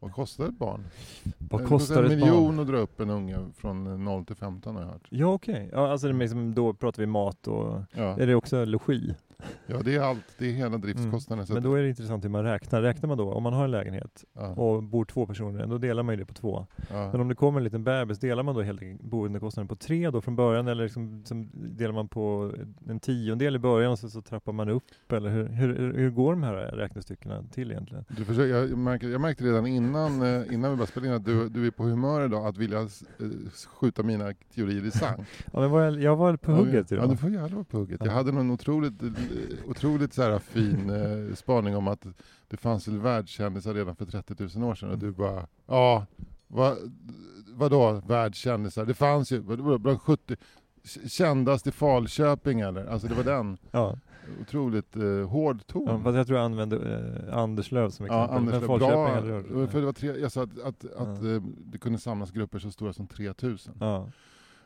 Vad kostar ett barn? Vad Det kostar en miljon barn? att dra upp en unge från 0 till 15 har jag hört. Ja okej, ja, alltså liksom, då pratar vi mat och Ja, är det också logi? Ja det är allt. Det är hela driftskostnaden. Så Men då är det intressant hur man räknar. Räknar man då, om man har en lägenhet ja, och bor två personer, då delar man ju det på två. ja. Men om det kommer en liten bebis, delar man då helt boendekostnaden på tre då från början eller liksom, som delar man på en tiondel i början och så, så trappar man upp? Eller hur, hur, hur går de här räknestyckena till egentligen? Du försöker, jag, märker, jag märkte redan innan, eh, innan vi började spela in att du, du är på humör idag att vilja eh, skjuta mina teorier i sank. Ja, men var jag, jag var på hugget Ja, idag. du får gärna vara på hugget. Jag Ja. hade någon otroligt, eh, otroligt så här fin eh, spaning om att det fanns väl världskändisar redan för 30 000 år sedan och du bara, ja, vad, vadå världskändisar? Det fanns ju, bland 70, kändast i Falköping eller? Alltså det var den Ja, otroligt eh, hård ton. ja, fast jag tror jag använde eh, Anders Löv som Ja, exempel. Anders, Men Löf, Falköping bra. hade rört sig. För det var tre, jag sa att, att, att Ja. eh, det kunde samlas grupper så stora som 3000. Ja.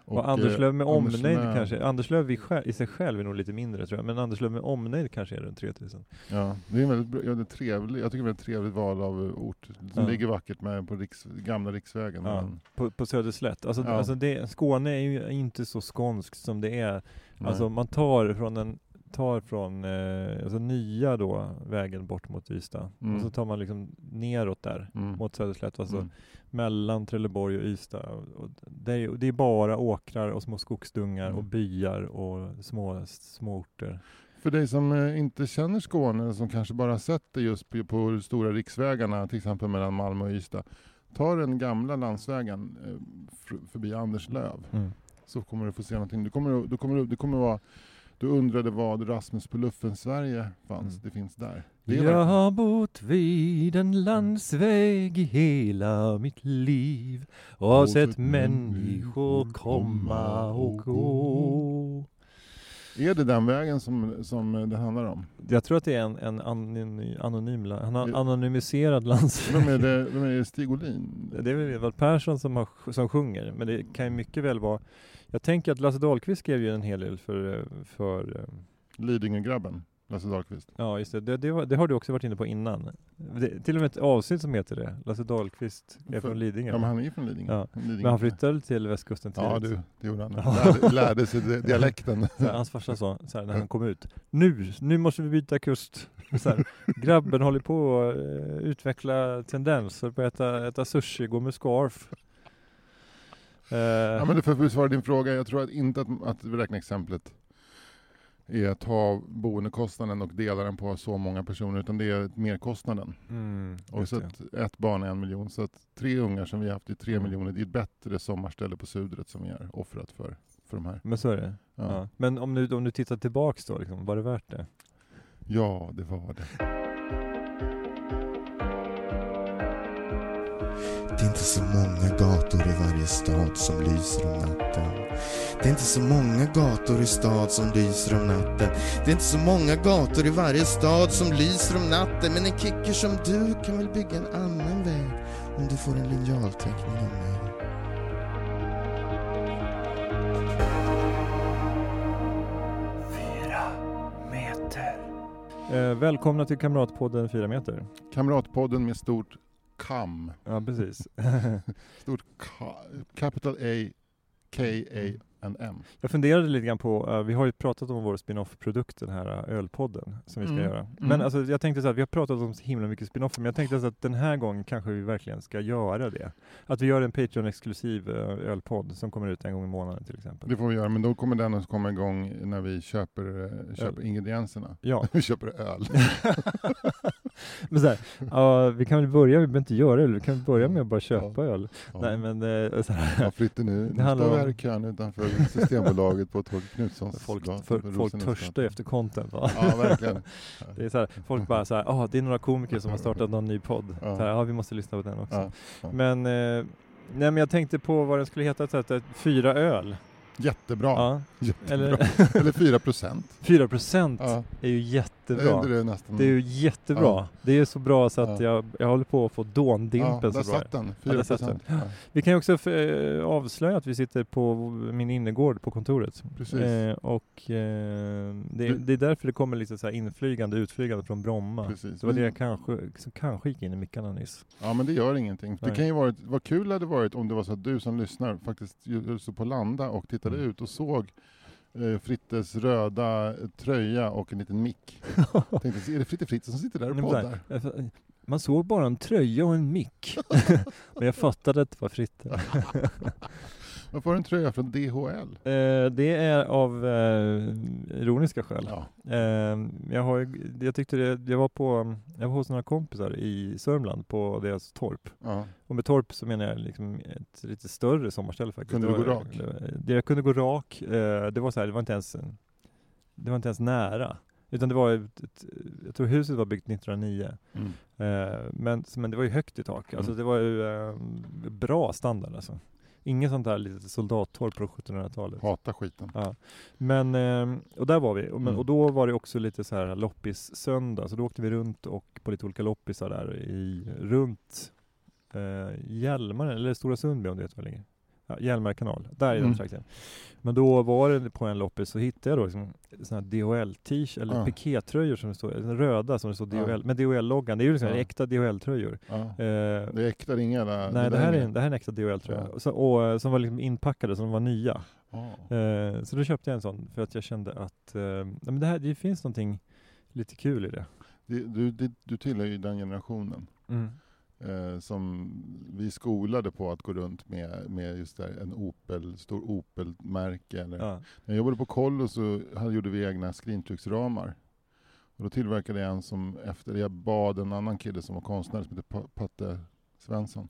Och, Anders eh, Löv med Anders omnejd Löf- kanske, Anders Löv i, i sig själv är nog lite mindre tror jag, men Anders Löv med omnejd kanske är runt 3000. Ja, det är en väldigt, ja, det trevlig, jag tycker det är ett trevligt val av eh, ort. Som Ja. ligger vackert med på riks, gamla riksvägen. Ja. Men, På, på Söderslätt. Alltså, alltså det, Skåne är ju inte så skånskt som det är. nej. Alltså man tar från en tar från eh, alltså nya då vägen bort mot Ystad Mm. och så tar man liksom neråt där mm. mot Söderslätt, alltså mm. mellan Trelleborg och Ystad. Och, och det, är, det är bara åkrar och små skogsdungar Mm. och byar och små, små orter. För dig som eh, inte känner Skåne, som kanske bara sett det just på, på stora riksvägarna, till exempel mellan Malmö och Ystad. Ta den gamla landsvägen eh, förbi Anderslöv. så kommer du få se någonting. Du kommer, du kommer, du kommer vara, du undrade vad Rasmus på luffen Sverige fanns. Mm. Det finns där. Det Jag har bott vid en landsväg i hela mitt liv och har sett människor komma och gå. Är det den vägen som, som det handlar om? Jag tror att det är en, en anonym, anonym, han har anonymiserad landsväg. Vem är det? Vem är det? Stig Olin? Det är väl Edvard Persson som, har, som sjunger, men det kan ju mycket väl vara Jag tänker att Lasse Dahlqvist skrev ju en hel del för, eh, för eh, Lidingögrabben, Lasse Dahlqvist. Ja just det, det, det, var- det har du också varit inne på innan. Det, till och med ett avsnitt som heter det, Lasse Dahlqvist är För- från Lidingö. Ja, men han är ju från Lidingö. Ja, Lidingö. Men han flyttade till västkusten Ja, tidigt. du, det gjorde han. Ja. Lärde, lärde sig di- dialekten. Här, hans farsa sa så här, när han kom ut, nu, nu måste vi byta kust. Här, grabben håller på att eh, utveckla tendenser på att äta, äta sushi, gå med scarf. Eh, Ja, men för att besvara din fråga, jag tror att inte att, att räkneexemplet är att ta boendekostnaden och dela den på så många personer, utan det är merkostnaden. mm, Och så ett barn är en miljon, så att tre ungar som vi har haft i tre Mm. miljoner, det är ett bättre sommarställe på Sudret som vi har offrat för, för de här. Men så är det. Ja, Ja. Men om du, om du tittar tillbaks då, liksom, var det värt det? ja det var det. Det är inte så många gator i varje stad som lyser om natten. Det är inte så många gator i stad som lyser om natten. Det är inte så många gator i varje stad som lyser om natten. Men en kicker som du kan väl bygga en annan väg om du får en linjalteckning av mig. Eh, välkomna till Kamratpodden 4 meter. Kamratpodden med stort KAM. Ja, precis. Stort ka- capital A, K, A, and M. Jag funderade lite grann på, eh, vi har ju pratat om vår spin-off-produkt, den här eh, ölpodden som vi ska Mm. göra. Men Mm. alltså, jag tänkte så här, vi har pratat om så himla mycket spin-offer, men jag tänkte så att den här gången kanske vi verkligen ska göra det. Att vi gör en Patreon-exklusiv eh, ölpodd som kommer ut en gång i månaden till exempel. Det får vi göra, men då kommer den att komma igång när vi köper, köper Öl. ingredienserna. Ja. Vi köper öl. men så här, ja, vi kan väl börja, vi behöver inte göra öl, vi kan börja med att bara köpa öl. Ja. Nej men, eh, så här, Ja, Fritte nu, Det nu står vi här i kön utanför Systembolaget på Torgny Knutssons Folk, för, folk törstar efter content va? Ja, verkligen. Det är så här, folk bara så här, ah, det är några komiker som har startat någon ny podd. Ja. Så här, ah, vi måste lyssna på den också. Ja, ja. Men, eh, nej men jag tänkte på vad den skulle heta, så eh, fyra öl. Jättebra. Ja. Jättebra. Eller Eller 4 procent. fyra procent Ja. är ju Är jättebra. det nästan? Det är ju jättebra. Ja. Det är så bra så att Ja. jag, jag håller på att få ja, dåndimpen där så bra. satt den. Ja, 4 där satt procent. Ja, Vi kan ju också eh, avslöja att vi sitter på min innergård på kontoret. precis. Eh, och eh, det, det är därför det kommer lite så här inflygande, utflygande från Bromma. precis. Det var det jag kanske, som kanske gick in i mickarna nyss. Ja men det gör ingenting. Det Nej. kan ju varit, vad kul det hade varit om det var så att du som lyssnar faktiskt stod på landa och tittade Mm. ut och såg eh, Frittes röda tröja och en liten mick. Tänkte, är det Fritte Fritte som sitter där och poddar? eh, Man såg bara en tröja och en mick. Men jag fattade att det var Fritte. Varför har du en tröja från DHL? Eh, det är av eh, ironiska skäl. Ja. Eh, jag, har, jag tyckte det, jag var på, jag var hos några kompisar i Sörmland på deras torp. ja. Och med torp så menar jag liksom ett lite större sommarställe faktiskt. Kunde du gå rak? Det, jag kunde gå rak. Eh, det var så här, det var inte ens, det var inte ens nära. Utan det var, ett, ett, jag tror huset var byggt 1909. Mm. Eh, men, men det var ju högt i tak. Alltså Mm. det var ju eh, bra standard alltså. Inget sånt där litet soldattorp på 1700-talet. Hata skiten. Ja. Men, eh, och där var vi. Och, men, Mm. och då var det också lite så här loppis-söndag. Så då åkte vi runt och på lite olika loppisar där i, runt eh, Hjälmaren, eller Stora Sundby om du vet var det ligger. Ja, Hjälmare kanal, där i Mm. den trakten. Men då var det på en loppis så hittade jag då liksom såna här DHL-t-shirts, eller Ja. pikétröjor som det står, röda som det står Ja. DHL, med DHL-loggan. Det är ju liksom Ja. äkta DHL-tröjor. Ja. Eh, Det är äkta, det är inga jävla- nej, det där här, är en, det här är en äkta DHL-tröja. Ja. Så, och, eh, som var liksom inpackade, som var nya. Ja. Eh, så då köpte jag en sån för att jag kände att eh, nej, men det, här, det finns någonting lite kul i det. Det, du, det, du tillhör ju den generationen. Eh, som vi skolade på att gå runt med, med just där, en Opel, stor Opel-märke. Eller. Ja. När jag jobbade på Kollo så hade, gjorde vi egna skrintrycksramar. Och då tillverkade jag en som efter, jag bad en annan kille som var konstnär som heter Pa- Patte Svensson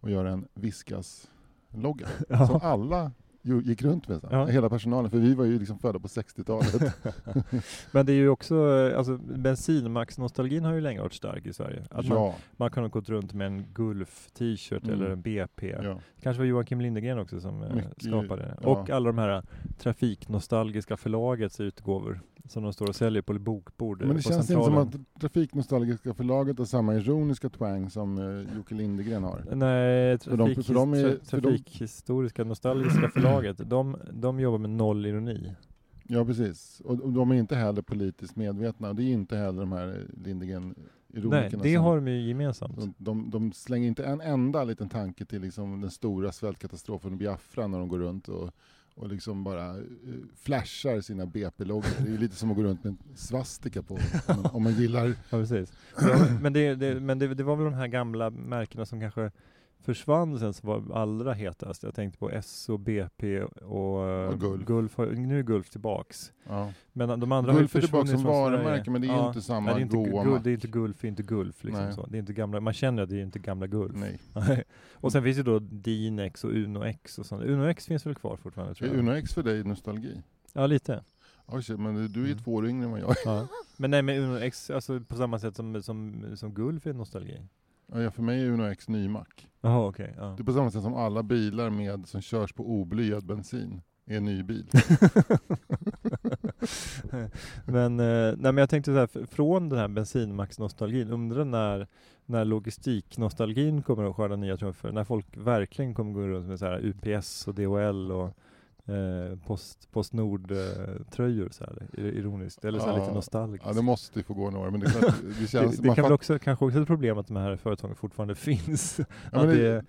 att göra en Viskas-logga. Som Ja. alla ju, gick runt med, så. Ja. hela personalen, för vi var ju liksom födda på 60-talet. Men det är ju också, eh, alltså bensinmax-nostalgin har ju länge varit stark i Sverige. Att man, ja, man kan ha gått runt med en Gulf t-shirt Mm. eller en BP. ja. Kanske var Joakim Lindegren också som eh, Mycket, skapade det. Och alla de här trafiknostalgiska förlagets utgåvor som de står och säljer på bokbord eh, Men det känns inte som Centralen. att Trafiknostalgiska förlaget har samma ironiska twang som eh, Jocke Lindegren har. Nej, För de- trafik, för de är- tra, för de- trafikhistoriska nostalgiska förlaget, de, de jobbar med noll ironi. Ja, precis. Och, och de är inte heller politiskt medvetna. Det är inte heller de här Lindegren Nej, det som- har de ju gemensamt. de, de, de slänger inte en enda liten tanke till liksom den stora svältkatastrofen i Biafra när de går runt och, och liksom bara eh, flashar sina BP-loggor. Det är lite som att gå runt med en svastika på. Om man, om man gillar... Ja, precis. Ja, men det, det, men det, det var väl de här gamla märkena som kanske försvann sen som var allra hetast. Jag tänkte på S och BP och, eh, Och Gulf. har- nu är Gulf tillbaks. Ja. Men de andra har ju Gulf är tillbaka som varumärke, men det är ju inte samma nej, det är inte, goa Gul- mack. Det är inte Gulf, är inte Gulf liksom så. Det är inte gamla, man känner att det är inte gamla Gulf. Nej. och sen finns det då Dinex och Uno X och sånt. Uno X finns väl kvar fortfarande tror Är jag? Uno X för dig nostalgi? Ja, lite. Oj, men du är ju Mm. två år yngre än vad jag är. Ja. Men nej, men Uno X, alltså på samma sätt som, som, som Gulf är nostalgi. Ja, för mig är Uno X nymack. Jaha, okej. ja. Det är på samma sätt som alla bilar med, som körs på oblyad bensin är en ny bil. men, eh, nej, men jag tänkte så här, från den här bensinmax-nostalgin, undrar när, när logistiknostalgin kommer att skörda nya trumfer, när folk verkligen kommer gå runt med så här UPS och DHL och eh, Post, Postnord-tröjor så här, ironiskt, eller så här Ja, lite nostalgiskt. Ja, det måste ju få gå några, men det klart, det känns... det, det kan väl också, kanske också ett problem att de här företagen fortfarande finns. Ja, att det,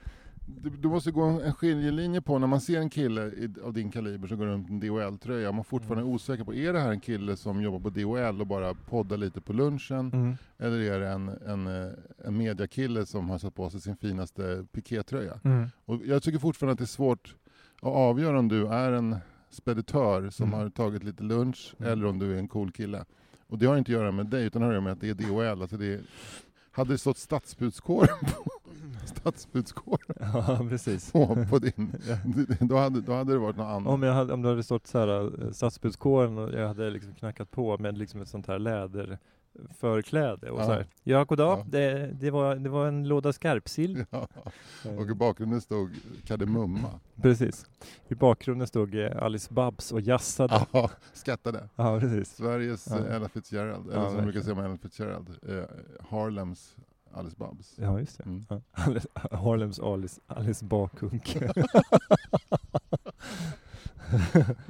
du, måste gå en skiljelinje på när man ser en kille av din kaliber som går runt en DHL-tröja, man fortfarande Mm. är osäker på, är det här en kille som jobbar på DHL och bara poddar lite på lunchen? mm, Eller är det en, en, eh, en mediakille som har satt på sig sin finaste pikétröja? mm, Och jag tycker fortfarande att det är svårt att avgöra om du är en speditör som Mm. har tagit lite lunch Mm. eller om du är en cool kille. Och det har inte att göra med dig utan det har att göra med att det är DHL. Alltså det är, hade det stått Stadsbudskåren på, stadsbudskåren Ja, precis. på, på din. Då hade, då hade det varit något annat. Om, jag hade, om det hade stått så här eh, stadsbudskåren och jag hade liksom knackat på med liksom ett sånt här läder förkläde och Ja. så här. Ja, goddag. Ja. Det, det, var, det var en låda skarpsill. Ja. Eh, Och i bakgrunden stod Kardemumma. Precis. I bakgrunden stod eh, Alice Babs och jassade. Ja, skattade. Ja, precis. Sveriges Ja. ja. Ella Fitzgerald, eller som jag brukar säga om Ella Fitzgerald, eh, Harlems Alice Babs. Ja, just det. Mm. Alice, Harlems Alice, Alice Bakhunke.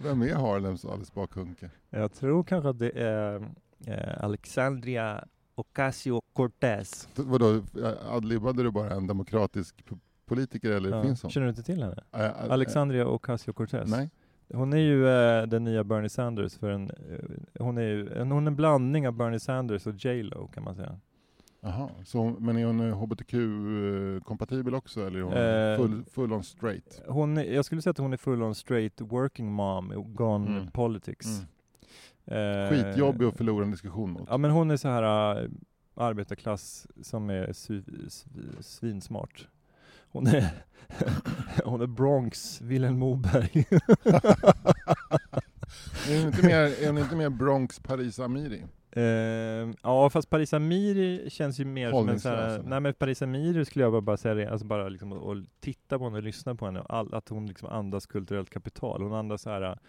Vem är Harlems Alice Bakhunke? jag tror kanske att det är eh, Alexandria Ocasio-Cortez. Vadå, eh, adlibbade du bara en demokratisk politiker eller Ja. finns hon? Känner du inte till henne? Äh, äh, Alexandria Ocasio-Cortez. Nej. Hon är ju eh, den nya Bernie Sanders för en, eh, hon är ju en, hon är en blandning av Bernie Sanders och J Lo kan man säga. Jaha, men är hon eh, hbtq-kompatibel också eller är hon Eh, full, full on straight? Hon, jag skulle säga att hon är full on straight working mom, gone Mm. politics. Mm. Eh, Skitjobbig att förlora en diskussion mot. Ja men hon är så här äh, arbetarklass som är svi- svi- svinsmart. Hon är, hon är Bronx, Vilhelm Moberg. Är hon inte mer, är hon inte mer Bronx Paris Amiri? Eh, ja fast Paris Amiri känns ju mer som en sån här, nej men Paris Amiri skulle jag bara, bara säga alltså bara liksom att titta på henne och lyssna på henne, all, att hon liksom andas kulturellt kapital. Hon andas så här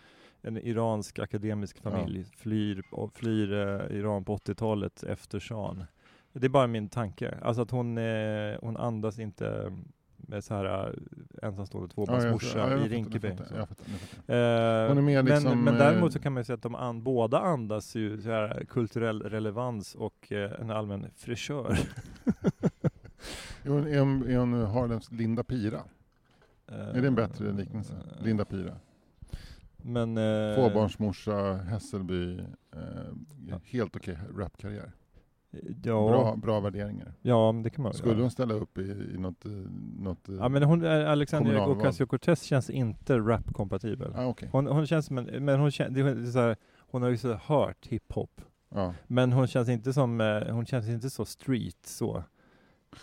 en iransk akademisk familj, flyr, och flyr eh, Iran på 80-talet efter shahen. Det är bara min tanke, alltså att hon, eh, hon andas inte med så här äh, ensamstående tvåbarnsmorsa jag i Rinkeby. jag fattar, så. jag fattar, jag fattar. Eh, men, liksom, men eh, däremot så kan man ju säga att de an, båda andas ju så här kulturell relevans och eh, en allmän fräschör. Är hon, är hon, är hon Harlems Linda Pira? Är det en bättre liknelse? Eh, Linda Pira. Men... Eh, Tvåbarnsmorsa, Hässelby, eh, Ja. helt okej rapkarriär. Ja, Bra, bra värderingar. ja, men det kan man Skulle göra. hon ställa upp i, i något... eh, något eh, Ja men hon, eh, Alexandria? Ocasio-Cortez känns inte rap-kompatibel. ah, okej. Hon, hon känns som en, men hon känns, det är så här, hon har ju så hört hiphop. Ja. Men hon känns inte som, hon känns inte så street så.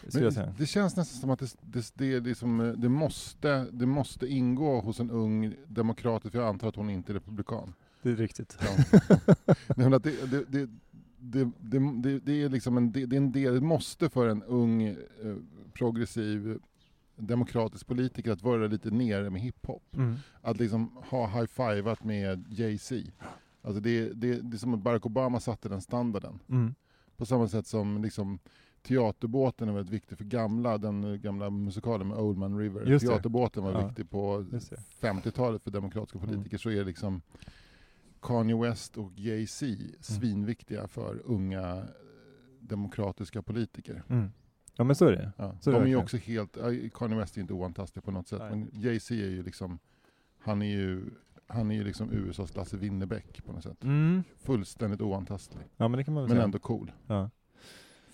Det, det känns nästan som att det, det, det, liksom, det, måste, det måste ingå hos en ung demokrat, för jag antar att hon inte är republikan. Det är riktigt. Ja. Nej, att det, det, det, det, är liksom en, det, det är en del, det måste för en ung, eh, progressiv, demokratisk politiker att vara lite nere med hiphop. Mm. Att liksom ha high-fivat med Jay-Z. Alltså det, det, det är som att Barack Obama satte den standarden. Mm. På samma sätt som liksom Teaterbåten är väldigt viktig för gamla, den gamla musikalen med Old Man River. Just. Teaterbåten var Ja. viktig på Just det. 50-talet för demokratiska Mm. politiker. Så är liksom Kanye West och Jay-Z Mm. svinviktiga för unga eh, demokratiska politiker. Mm. Ja men så är det. Ja. Så är De det är ju också helt, Kanye West är inte oantastlig på något sätt, Nej. men Jay-Z är ju liksom, han är ju, han är ju liksom USAs Lasse Winnerbäck på något sätt. Mm. Fullständigt oantastlig, Ja men det kan man väl men ändå cool. Ja.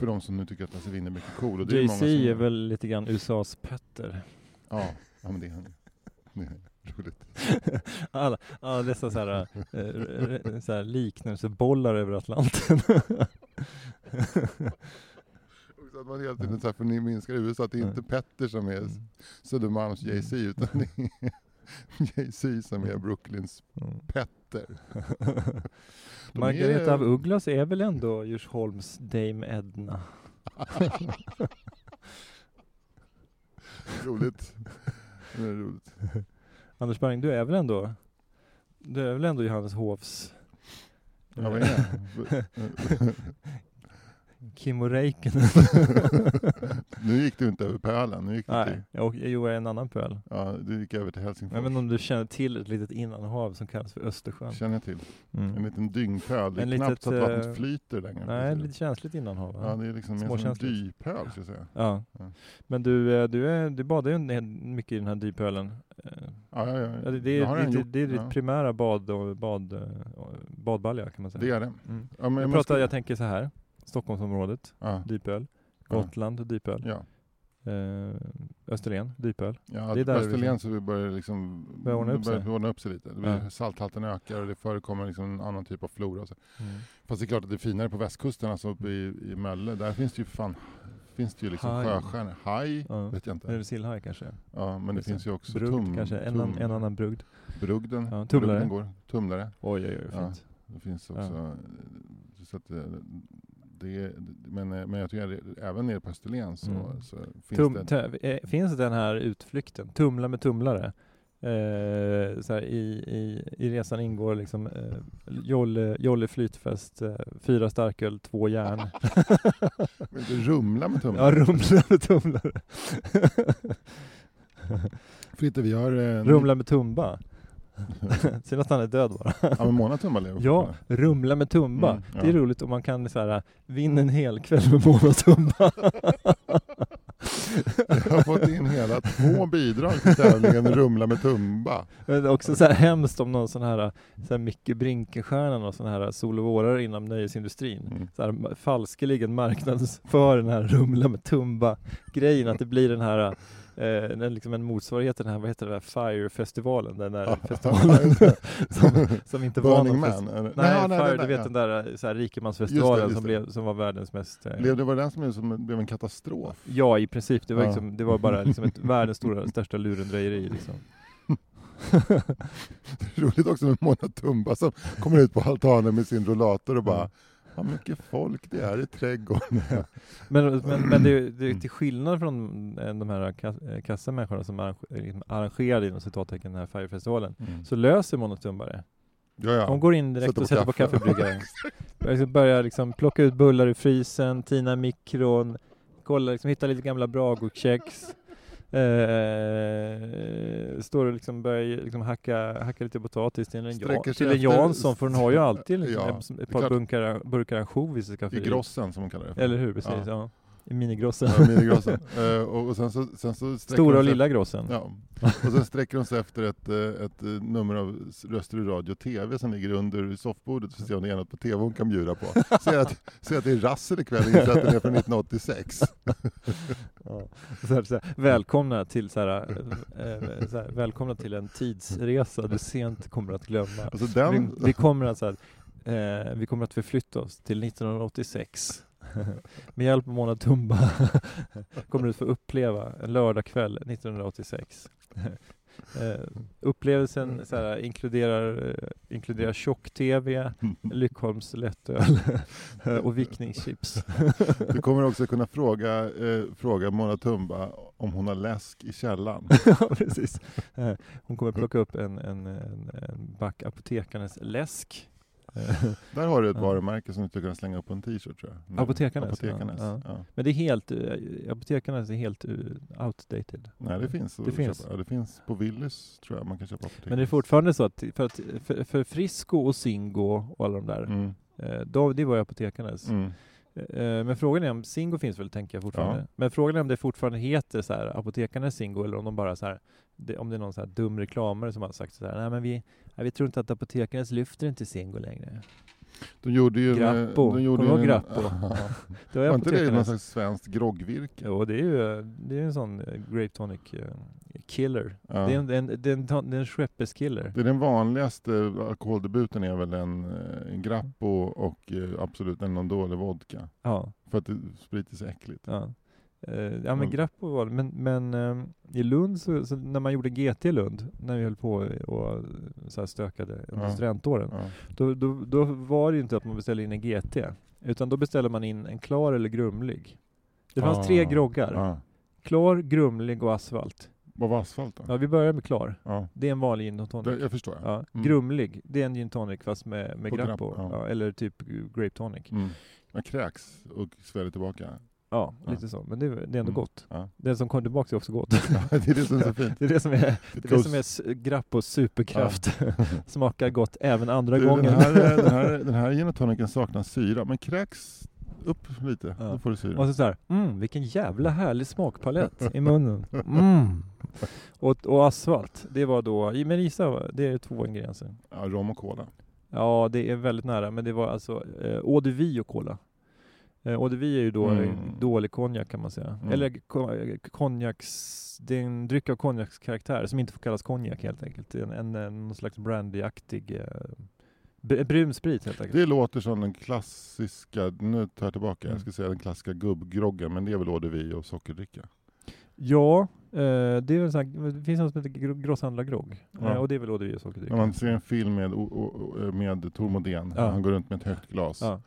För de som nu tycker att Lasse Winnerbäck är cool. Och det är, Jay-Z som, är väl lite grann USAs Petter. Ja, ja men det är, det är roligt. alla, alla dessa så här, eh, så här liknelsebollar över Atlanten. Att man hela tiden så här förminskar USA, att det är inte Petter som är Mm. Södermalms Jay-Z, utan det är Jay-Z som är Brooklyns Mm. Petter. Margareta är- af Ugglas är väl ändå Djursholms Dame Edna? roligt. Det är roligt. Anders Berg, du är väl ändå du är väl ändå Johannes Hovs Ja, vad är det? Kimmo Räikkönen? nu gick du inte över pölen, nu gick du Nej, till, jag jag är en annan pöl. ja, du gick över till Helsingfors. Jag vet inte om du känner till ett litet innanhav som kallas för Östersjön? Känner jag till. En Mm. liten dyngpöl. Det är En knappt litet, så att vattnet eh, flyter längre. Nej, lite känsligt innanhav. Ja, det är liksom mer som en dypöl, ska jag säga. Ja. Ja. Men du, eh, du, är, du badar ju en mycket i den här dypölen. Eh, Ja, ja, ja. Det, det, är, en ditt- gjort, det är ditt primära bad och bad, badbalja kan man säga. Det är det. Mm. Ja, men Jag, pratar, ska- jag tänker så här. Stockholmsområdet, Ja, dypöl. Ja. Gotland, dypöl. ja. Eh, Österlen, dypöl. Ja, Det är där vi Österlen så vi börjar liksom Börjar ordna upp det börjar sig. ordna upp sig lite. Det Ja. Salthalten ökar och det förekommer liksom en annan typ av flora. Och så. Mm. Fast det är klart att det är finare på västkusten, alltså uppe i, i Mölle. Där finns det ju fan finns det ju liksom Haj. sjöstjärnor. Haj, Ja. vet jag inte. sillhaj kanske? Ja, men det det. finns ju också Brugd tum, kanske? En, tum, an, en annan brugd? Brugden, Ja, tumlare. brugden går. Tumlare. Oj, oj, oj, Ja. fint. Det finns Ja. också. eh, Så att det, men, men jag tycker att det- även nere på Österlen så, Mm. så finns Tum, det... eh, finns den här utflykten, Tumla med tumlare? Eh, så här, i, i, I resan ingår liksom eh, jolle, jolle flytfest, eh, fyra starköl, två järn. Rumlar med tumlare. ja, rumla med tumlare. Fritte, vi har... Eh, rumla med tumba. Synd att han är död bara. Ja, men Mona Tumba lever Ja, rumla med tumba. Mm, ja. Det är roligt om man kan så här, vinna en hel kväll med Mona Tumba. Jag har fått in hela två bidrag till tävlingen Rumla med Tumba. Men det är också så här hemskt om någon sån här, så här Micke Brinkenstjärna och sån här sol och vårare inom nöjesindustrin Mm. så här, falskeligen marknadsför den här rumla med tumba grejen att det blir den här eh, liksom en motsvarighet till den här, vad heter det där, Fire-festivalen, den där festivalen som, som inte var någon Man? eller? Nej, ja, Fire, den du vet ja. den där så här, rikemansfestivalen just som, det. blev, som var världens mest eh, Blev det var den som, som blev en katastrof? Ja, i princip. Det var, Ja. liksom, det var bara liksom ett världens stora, största lurendrejeri. Liksom. Roligt också med Mona Tumba som kommer ut på altanen med sin rollator och bara Ja. Vad mycket folk det är i trädgården. Men, men, men det, det är Mm. till skillnad från eh, de här ka- eh, kassamänniskorna som liksom arrangerade inom citattecken den här Firefestivalen, Mm. så löser Mona Tumba. Ja, ja. Hon går in direkt Sätter och sätter på kaffe. kaffebryggaren. liksom börjar liksom plocka ut bullar ur frysen, tina mikron, kolla, liksom, hitta lite gamla Bragokex. Eh, står och liksom börjar liksom hacka, hacka lite potatis till en, ja, till en Jansson, för hon har ju alltid liksom Ja, ett, par klart. bunkar, burkar ansjovis i I skafferiet. grossen som hon kallar det för. Eller hur, precis. Ja. Minigrossen. Ja, minigrossen. Eh, och, och sen så, sen så Stora och lilla grossen. Ja. Och sen sträcker hon sig efter ett, eh, ett eh, nummer av Röster i radio och TV som ligger under soffbordet för att se om det är något på TV hon kan bjuda på. Säger att, säger att det är rassel ikväll, inser att den är från 1986. Ja. Så här, så här, välkomna till så här, eh, så här, välkomna till en tidsresa du sent kommer att glömma. Alltså Vi, den, vi, kommer att, så här, eh, vi kommer att förflytta oss till 1986. Med hjälp av Mona Tumba kommer du att få uppleva en lördagkväll 1986. Eh, upplevelsen så här, inkluderar, eh, inkluderar tjock-tv, Lyckholms lättöl och vickningschips. du kommer också kunna fråga, eh, fråga Mona Tumba om hon har läsk i källaren. ja, precis. Hon kommer plocka upp en, en, en, en back apotekarnes läsk. Där har du ett varumärke som du skulle kunna slänga upp på en t-shirt tror jag. Nu. Apotekarnes, Apotekarnes. ja, Ja. Men det är helt, eh, apotekarnas är helt eh, outdated. Nej det finns. Det finns. Det finns på Willys tror jag man kan köpa apotekarnes. Men det är fortfarande så att för, att, för, för Frisco och Singo och alla de där, Mm. eh, då, det var ju apotekarnas. Mm. Eh, Men frågan är om Singo finns väl, tänker jag fortfarande. Ja. Men frågan är om det fortfarande heter så här apotekarnas Singo eller om de bara så här, det, om det är någon så här dum reklamare som har sagt så här, nej men vi, nej, vi tror inte att apotekarnas lyfter inte Singo längre. De gjorde ju... en- Grappo. De gjorde Kommer du ihåg Grappo? Ja. Det var Var inte det någon slags svenskt groggvirke? Jo, det är ju det är en sån eh, Grape Tonic eh, killer. Ja. Det är en, en, det är en, ton- det är en Schweppes-killer. Det är den vanligaste alkoholdebuten är väl en, eh, en Grappo och absolut en någon dålig vodka. Ja, För att det, sprit är så äckligt. ja. Eh, ja men Mm. Grappo var det, men, men eh, i Lund, så, så när man gjorde GT i Lund, när vi höll på och så här stökade under Ja. studentåren, Ja. då, då, då var det ju inte att man beställde in en GT, utan då beställde man in en klar eller grumlig. Det fanns Ah, tre groggar, Ja. klar, grumlig och asfalt. Vad var asfalt då? Ja, vi börjar med klar. Ja. Det är en vanlig gin och tonic. Det, jag förstår. Ja, Mm. Grumlig, det är en gin tonic fast med, med På Grappo. Grappo, ja. Eller typ Grape Tonic. Mm. Man kräks och sväljer tillbaka. Ja, Ja. lite så. Men det, är- det är ändå Mm. gott. Ja. Den som kommer tillbaka är också gott. det är det som är så fint. det är det som är, det är, det som är Grappos superkraft. Smakar gott även andra Du, gången. Den här, den här, den här gin och tonicen saknar syra, men kräks upp lite, Ja. då får du syra. Och så såhär, mm, vilken jävla härlig smakpalett i munnen. Mm. Och, och asfalt, det var då, men gissa, det är två ingredienser. Ja, rom och cola. Ja, det är väldigt nära, men det var alltså eh, eau de vie och cola. Eh, eau de vie är ju då Mm. eh, dålig konjak kan man säga. Mm. Eller ko- eh, konjaks, det är en dryck av konjakskaraktär som inte får kallas konjak helt enkelt. En, en, en någon slags brandyaktig eh, Br- Brun sprit helt enkelt. Det låter som den klassiska, nu tar jag tillbaka, Mm. jag ska säga den klassiska gubbgroggen, men det är väl vie och sockerdricka. Ja, eh, det, är här, det finns något som heter gro- grosshandlargrogg. Ja. Eh, och det är väl vie och sockerdricka. När man ser en film med, o- o- med Tor Modén, Ja. han går runt med ett högt glas Ja.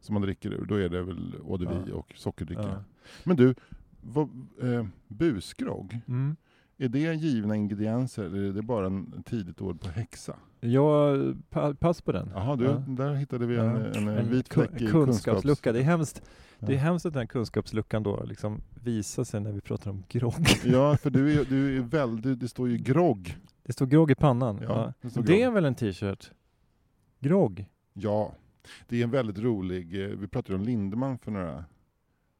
Som man dricker ur, då är det väl eau de vie Ja. och sockerdricka. Ja. Men du, vad, eh, busgrogg, Mm. är det givna ingredienser eller är det bara en tidigt ord på häxa? Ja, pa, pass på den. Jaha, du, Ja. där hittade vi en, en, en vit fläck i kunskapslucka. Det är hemskt, det är hemskt att den kunskapsluckan då liksom visar sig när vi pratar om grogg. Ja, för du är, du är väldigt, det står ju grogg. Det står grogg i pannan. Ja, det Det är väl en t-shirt? Grogg? Ja, det är en väldigt rolig, eh, vi pratade om Lindemann för några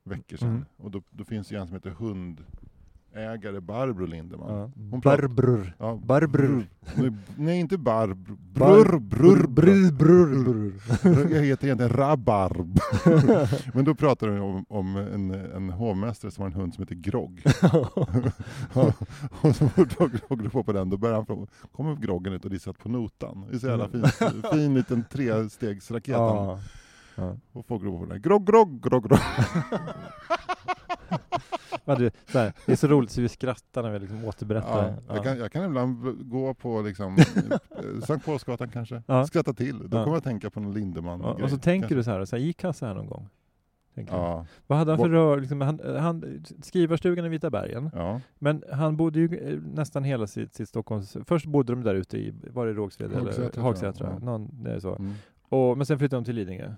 veckor sedan. Mm. Och då, då finns det en som heter hundägare Barbro Lindemann. Ja. Hon Barbror. Ja, Barbror. Nej, inte barb. Bar- Brr, brr, brr. brur, brur. Jag heter egentligen Rabarb. Men då pratar de om, om en, en hovmästare som har en hund som heter Grogg. och så fort Grogg på på den, då börjar han fråga, kommer Groggen ut och det satt på notan. Det är så jävla fin, fin liten trestegsraket. Ja. Ja. Och folk ropar på den. Grogg, grogg, grogg, grogg. Du, så här, det är så roligt så vi skrattar när vi liksom återberättar. Ja, Ja. jag, kan, jag kan ibland gå på liksom, eh, Sankt Paulsgatan kanske, Ja. skratta till. Då kommer jag att tänka på någon Lindemann Ja, och så tänker du så här, så här gick Hasse här någon gång? Ja, Vad hade han för rör, liksom, han, han, skrivarstugan i Vita bergen, ja. men han bodde ju eh, nästan hela sitt, sitt Stockholms... Först bodde de där ute i, var det Rågsved eller Hagsätra? Ja. Någon, det är så. Mm. Och, men sen flyttade de till Lidingö.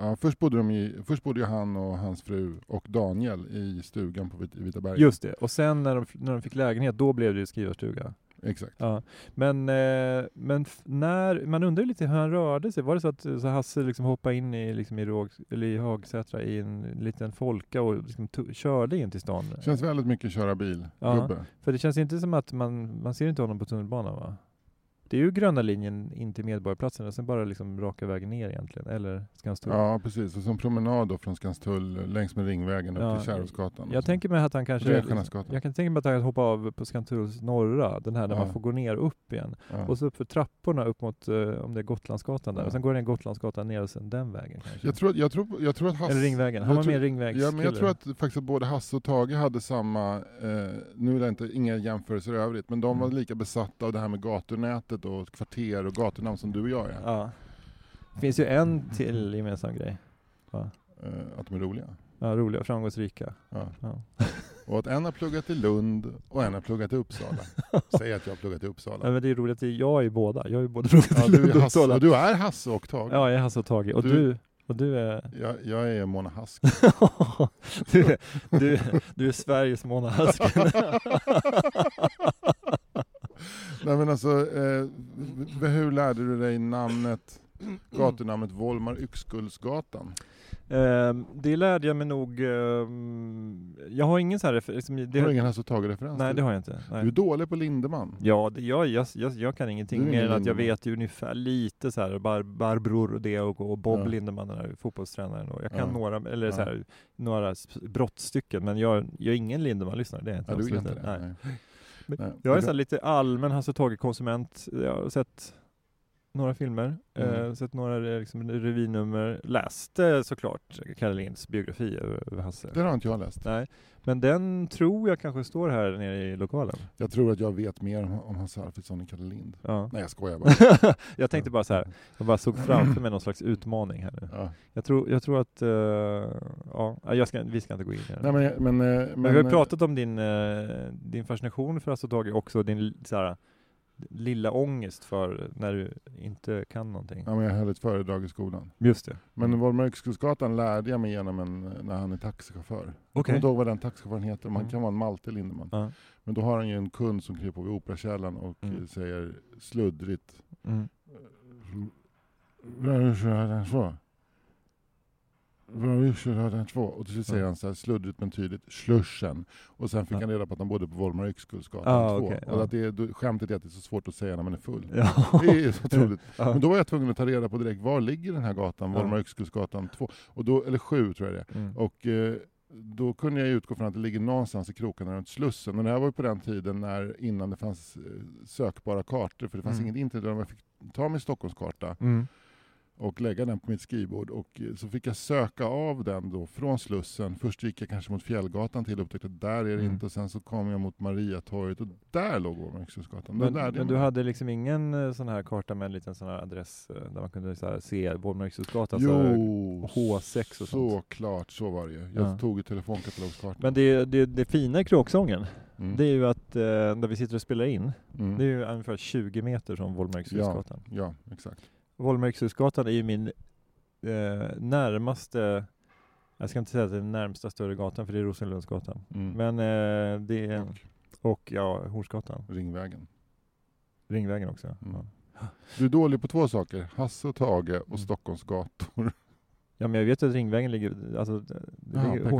Ja, först, bodde de i, först bodde han och hans fru och Daniel i stugan på Vit, Vita bergen. Just det. Och sen när de, när de fick lägenhet, då blev det ju skrivarstuga. Exakt. Ja. Men, eh, men när, man undrar lite hur han rörde sig. Var det så att så Hasse liksom hoppade in i, liksom i, Råg, eller i Hagsätra i en liten folka och liksom körde in till stan? Känns väldigt mycket köra bil, Ja. gubbe. För det känns inte som att man, man ser inte honom på tunnelbanan va? Det är ju gröna linjen in till Medborgarplatsen och sen bara liksom raka vägen ner egentligen, eller Skanstull. Ja, precis. Och som promenad då från Skanstull längs med Ringvägen upp Ja, till Kärrholmsgatan. och Jag så. tänker mig att han kanske... Jag kan tänka mig att han hoppar av på Skantulls norra, den här där Ja. man får gå ner upp igen. Ja. Och så upp för trapporna upp mot, eh, om det är Gotlandsgatan där. Och sen går det ner Gotlandsgatan ner och sen den vägen kanske. Jag tror, jag tror, jag tror att Hasse... Eller Ringvägen. Han jag var tror- med ringvägs Ja, men jag tror att faktiskt att både Hasse och Tage hade samma, eh, nu är det inte, inga jämförelser i övrigt, men de var Mm. lika besatta av det här med gatunätet och kvarter och gatunamn som du och jag är. Ja. Det finns ju en till gemensam grej. Eh, att de är roliga. Ja, roliga och framgångsrika. Ja. Ja. Och att en har pluggat i Lund och en har pluggat i Uppsala. Säg att jag har pluggat i Ja, Uppsala. men det är roligt, jag är båda. Jag är både pluggat Ja, i Lund och Uppsala. och du är Hasse och Tage. Ja, jag är Hasse och Tage. Och Du- du, och du är... Jag, jag är Mona Hask. du, är- du, du är Sveriges Mona Hasken. Nej men alltså, eh, hur lärde du dig namnet, gatunamnet Volmar Yxkullsgatan? Ehm, det lärde jag mig nog... ehm, jag har ingen så här... refer- Liksom, Det, har du ingen Hasse och Tage-referens nej, det har jag inte. Nej. Du är dålig på Lindemann. Ja, det, jag, jag, jag, jag kan ingenting mer ingen än att jag vet ju ungefär lite så här, bar, Barbror och det och, Bob Ja. Lindemann, den här fotbollstränaren. Och jag kan Ja. några, eller Ja. så här, några brottstycken, men jag, jag är ingen Lindemann-lyssnare. Det är inte. Ja, du är inte det? Nej. Nej. Nej. Jag är så här lite allmän Hasse Tage-konsument. Jag har sett några filmer, Mm. eh, sett några eh, liksom, revynummer, läste såklart Kalle Linds biografi över, Hasse. Den har inte jag läst. Nej, men den tror jag kanske står här nere i lokalen. Jag tror att jag vet mer om, om Hasse Alfredsson än Kalle Lind. Ja. Nej jag skojar bara. jag tänkte bara så här, jag bara såg framför mig någon slags utmaning här nu. Ja. Jag tror, jag tror att, eh, ja, jag ska, vi ska inte gå in i det. Nej, men, men, eh, men, vi har pratat om din, eh, din fascination för Hasse och Tage också, din så här, lilla ångest för när du inte kan någonting. Ja, men jag höll ett föredrag i skolan. Just det. Men Volmar Yxkullsgatan lärde jag mig genom en, när han är taxichaufför. Jag kommer inte ihåg vad den taxichauffören heter, man Mm. kan vara en Malte Lindemann. Ja. Men då har han ju en kund som kliver på vid Operakällaren och Mm. eh, säger sluddrigt Mm. Rörelseröden 2. Rörelseröden 2. Och till slut säger han så här sluddrigt men tydligt, Slussen. Och sen fick Ja. han reda på att han bodde på Volmar Yxkullsgatan Ah, 2. okej, och ja. att det är, då- skämtet är att det är så svårt att säga när man är full. Ja. Det är så otroligt. Ja. Men då var jag tvungen att ta reda på direkt, var ligger den här gatan? Volmar Yxkullsgatan 2. Och då, eller 7 tror jag det är. Mm. Och eh, då kunde jag utgå från att det ligger någonstans i krokarna runt Slussen. Och det här var ju på den tiden när, innan det fanns eh, sökbara kartor, för det fanns Mm. inget internet, jag fick ta min Stockholmskarta Mm. Och lägga den på mitt skrivbord. Och eh, så fick jag söka av den då från Slussen. Först gick jag kanske mot Fjällgatan till och upptäckte att där är det Mm. inte. Och sen så kom jag mot Mariatorget och där låg Vårbergshusgatan. Men, där, men du hade liksom ingen eh, sån här karta med en liten sån här adress eh, där man kunde så se så här, Jo, H6 och sånt. såklart, så var det ju. Jag Ja. tog ju telefonkatalogskartan. Men det, det, det fina i kråksången, Mm. det är ju att eh, när vi sitter och spelar in, Mm. det är ju ungefär 20 meter från Vålmarkshusgatan. Ja, exakt. Vålmarkshusgatan är ju min eh, närmaste, jag ska inte säga att det är den närmsta större gatan för det är Rosenlundsgatan. Mm. Men eh, det är, Och ja, Hornsgatan, Ringvägen. Ringvägen också. Mm. Ja. Du är dålig på två saker. Hasse och Tage och Mm. Stockholms gator. ja men jag vet att Ringvägen ligger, alltså Ja, ligger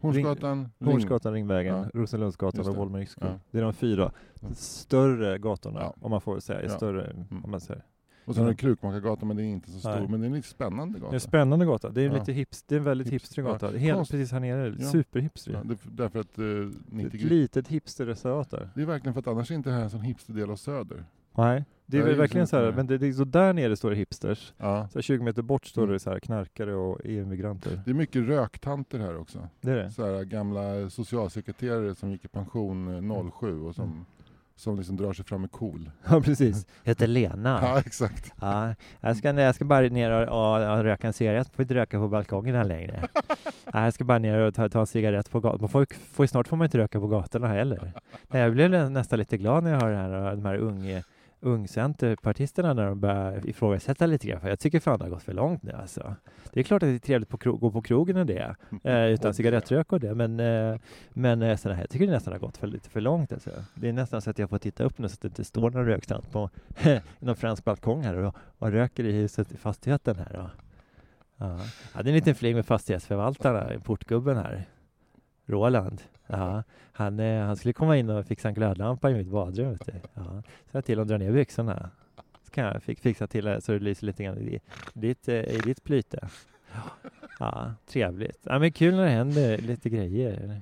Hornsgatan, Ring... Hornsgatan, Ringvägen, Ja. Rosenlundsgatan och det. Vålmarksgatan. Ja. Det är de fyra större gatorna, Ja. om man får säga, större, Mm. om man säger. Och sen har du Krukmakargatan, men det är inte så stor. Nej. Men det är en lite spännande gata. Det är en spännande gata. Det är, en Ja. lite hips, det är en väldigt Hips- hipstrig ja. gata. Helt Konst- precis här nere. Ja. Superhipstrig. Ja, det, därför att eh, Ett 90 litet hipsterreservat där. Det är verkligen för att annars är inte det här en sån hipsterdel av Söder. Nej. Det är Ja, det är verkligen så här, men det, det är så där nere står det hipsters. Ja. Så här 20 meter bort står Mm. det så här knarkare och EU-migranter. Det är mycket röktanter här också. Det är det? Så här gamla socialsekreterare som gick i pension eh, 07 och som, Mm. Som liksom drar sig fram med cool. Ja, precis. Heter Lena. Ja, exakt. Ja, jag ska, jag ska bara ner och, och, och röka en cigarett. Får inte röka på balkongen här längre. Nej, jag ska bara ner och ta, ta en cigarett på gatan. Man får, får, snart får man inte röka på gatorna heller. Nej, jag blev nä- nästan lite glad när jag hör det här, de här unga ungcenterpartisterna när de börjar ifrågasätta lite grann. För jag tycker fan det har gått för långt nu alltså. Det är klart att det är trevligt att gå på krogen och det, eh, utan cigarettrök och det, men, eh, men eh, sådär, jag tycker det nästan har gått för lite för långt alltså. Det är nästan så att jag får titta upp nu så att det inte står någon rökstant på någon fransk balkong här och, och röker i huset i fastigheten här. Och, ja. Jag hade en liten fling med fastighetsförvaltarna, portgubben här, Roland. Ja, han, eh, han skulle komma in och fixa en glödlampa i mitt badrum. Vet du. Ja, så jag till att dra ner byxorna. Så kan jag fi- fixa till det så det lyser lite grann i ditt, eh, i ditt plyte. Ja, trevligt. Ja, men kul när det händer lite grejer.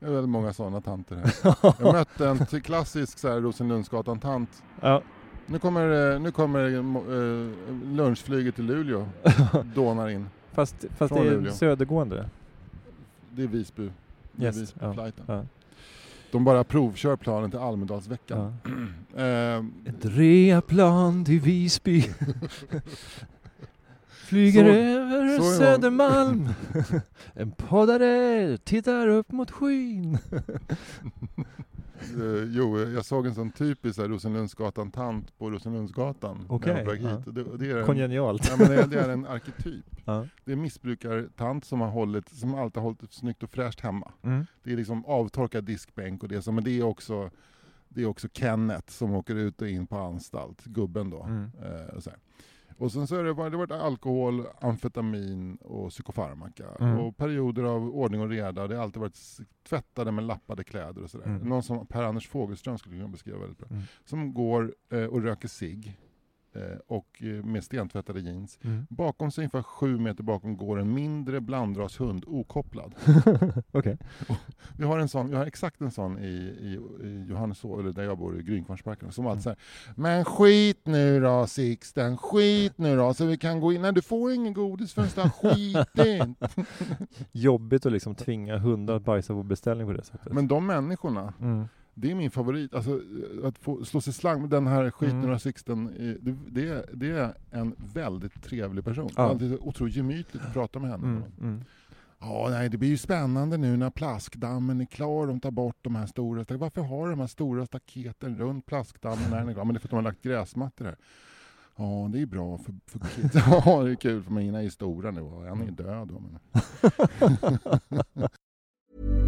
Det är väldigt många sådana tanter här. Jag mötte en klassisk Rosenlundsgatan-tant. Ja, Nu kommer, eh, nu kommer lunchflyget till Luleå. Dånar in. fast, fast Från det är Luleå. södergående. Det är Visby. Det är Yes, Visby-flighten. Ja. De bara provkör planen till Almedalsveckan. Ja. Eh, Ett reaplan till Visby Flyger Så- över så är. Södermalm En poddare tittar upp mot skyn Eh, jo, jag såg en sån typisk Rosenlundsgatan-tant på Rosenlundsgatan Okej, när jag var på väg ja. hit. Och Det, är en, Kongenialt ja, det, är- det är en arketyp. ja. Det är en missbrukartant som har hållit, som alltid har hållit snyggt och fräscht hemma. mm. Det är liksom avtorkad diskbänk och det, men det är också det är också Kenneth som åker ut och in på anstalt, gubben då. Mm. Eh, och, så här. Och sen så har det varit, det har varit alkohol, amfetamin och psykofarmaka. Mm. Och perioder av ordning och reda. Det har alltid varit tvättade men lappade kläder och sådär. Mm. Någon som Per-Anders Fogelström skulle kunna beskriva väldigt bra. Mm. Som går eh, och röker eh, och eh, med stentvättade jeans. Mm. Bakom sig, ungefär sju meter bakom, går en mindre blandrashund okopplad. Okej Vi har, en sån, vi har exakt en sån i, i, i Johanneshov, eller där jag bor, i Grynkvarnsparken, som alltid säger Men skit nu då Sixten, skit nu då så vi kan gå in. Nej du får ingen godis förrän du har skitit. Jobbigt att liksom tvinga hundar att bajsa på beställning på det sättet Men de människorna, mm. Det är min favorit. Alltså, att få slå sig slang med den här skit Mm. då Sixten, eh, det, det, är- det är en väldigt trevlig person. Ja. Det är otroligt gemytligt att prata med henne. Mm. Mm. Ja, nej, det blir ju spännande nu när plaskdammen är klar. De tar bort de här stora. Varför har de här stora staketen runt plaskdammen när den är klar? Men det är för att de har lagt gräsmattor här. Ja, det är bra för, för kids. Ja, det är kul för mina är stora nu och en är död. då, Men...